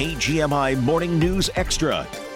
KGMI Morning News Extra.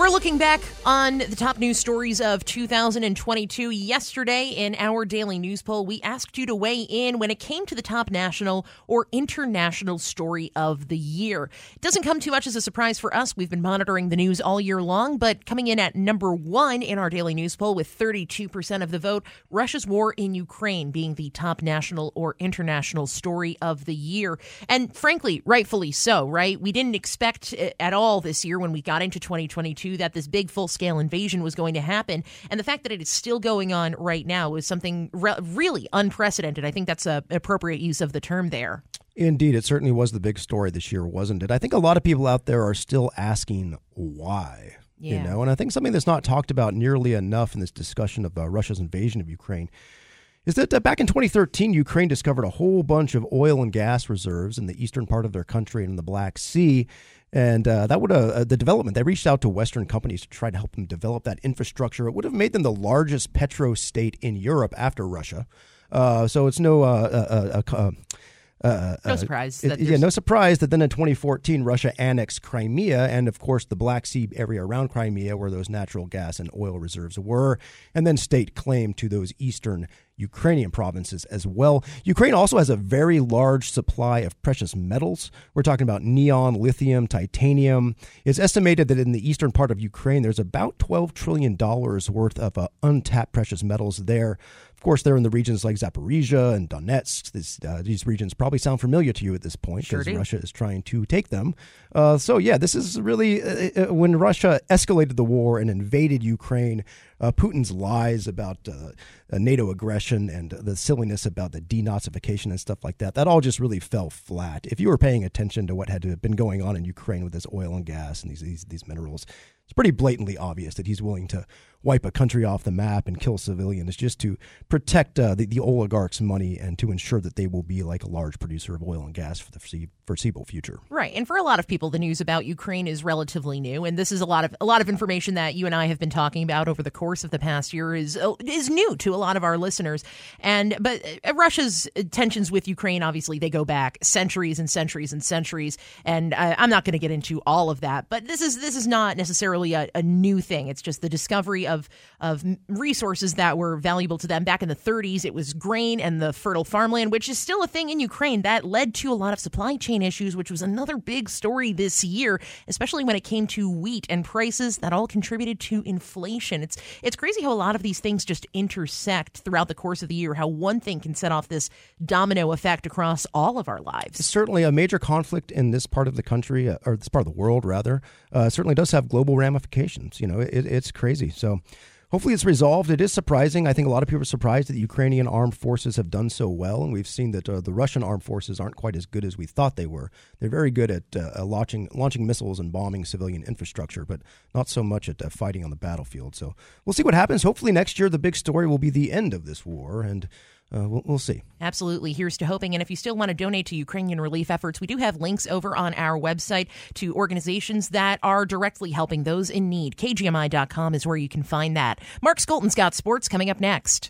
We're looking back on the top news stories of 2022. Yesterday, in our daily news poll, we asked you to weigh in when it came to the top national or international story of the year. It doesn't come too much as a surprise for us. We've been monitoring the news all year long, but coming in at number one in our daily news poll with 32% of the vote, Russia's war in Ukraine being the top national or international story of the year. And frankly, rightfully so, right? We didn't expect eh, at all this year when we got into 2022 that this big full scale invasion was going to happen. And the fact that it is still going on right now is something re- really unprecedented. I think that's an appropriate use of the term there. Indeed, it certainly was the big story this year, wasn't it? I think a lot of people out there are still asking why. Yeah. You know, and I think something that's not talked about nearly enough in this discussion of uh, Russia's invasion of Ukraine is that uh, back in 2013, Ukraine discovered a whole bunch of oil and gas reserves in the eastern part of their country and in the Black Sea. And uh, that would uh, the development. They reached out to Western companies to try to help them develop that infrastructure. It would have made them the largest petro state in Europe after Russia. Uh, so it's no uh, uh, uh, uh, no surprise. It, yeah, no surprise that then in 2014 Russia annexed Crimea and of course the Black Sea area around Crimea where those natural gas and oil reserves were, and then state claim to those eastern Ukrainian provinces as well. Ukraine also has a very large supply of precious metals. We're talking about neon, lithium, titanium. It's estimated that in the eastern part of Ukraine, there's about $12 trillion worth of uh, untapped precious metals there. Of course, they're in the regions like Zaporizhia and Donetsk. This, uh, these regions probably sound familiar to you at this point because sure Russia is trying to take them. Uh, so, yeah, this is really uh, uh when Russia escalated the war and invaded Ukraine. Uh, Putin's lies about uh, NATO aggression and the silliness about the denazification and stuff like that, that all just really fell flat. If you were paying attention to what had been going on in Ukraine with this oil and gas and these, these, these minerals, it's pretty blatantly obvious that he's willing to wipe a country off the map and kill civilians just to protect uh, the, the oligarchs' money and to ensure that they will be like a large producer of oil and gas for the foreseeable future. Right, and for a lot of people, the news about Ukraine is relatively new, and this is a lot of a lot of information that you and I have been talking about over the course of the past year is uh, is new to a lot of our listeners. And but uh, Russia's tensions with Ukraine, obviously, they go back centuries and centuries and centuries, and I, I'm not going to get into all of that. But this is this is not necessarily a, a new thing. It's just the discovery of of resources that were valuable to them. Back in the 30s, it was grain and the fertile farmland, which is still a thing in Ukraine. That led to a lot of supply chain issues, which was another big story this year, especially when it came to wheat and prices. That all contributed to inflation. It's it's crazy how a lot of these things just intersect throughout the course of the year. How one thing can set off this domino effect across all of our lives. Certainly, a major conflict in this part of the country, uh, or this part of the world, rather, uh, certainly does have global ramifications. You know, it, it's crazy. So hopefully it's resolved. It is surprising. I think a lot of people are surprised that the Ukrainian armed forces have done so well, and we've seen that uh, the Russian armed forces aren't quite as good as we thought they were. They're very good at uh, launching launching missiles and bombing civilian infrastructure, but not so much at uh, fighting on the battlefield. So we'll see what happens. Hopefully next year the big story will be the end of this war and uh, we'll, we'll, see. Absolutely. Here's to hoping. And if you still want to donate to Ukrainian relief efforts, we do have links over on our website to organizations that are directly helping those in need. KGMI.com is where you can find that. Mark Skolton's got sports coming up next.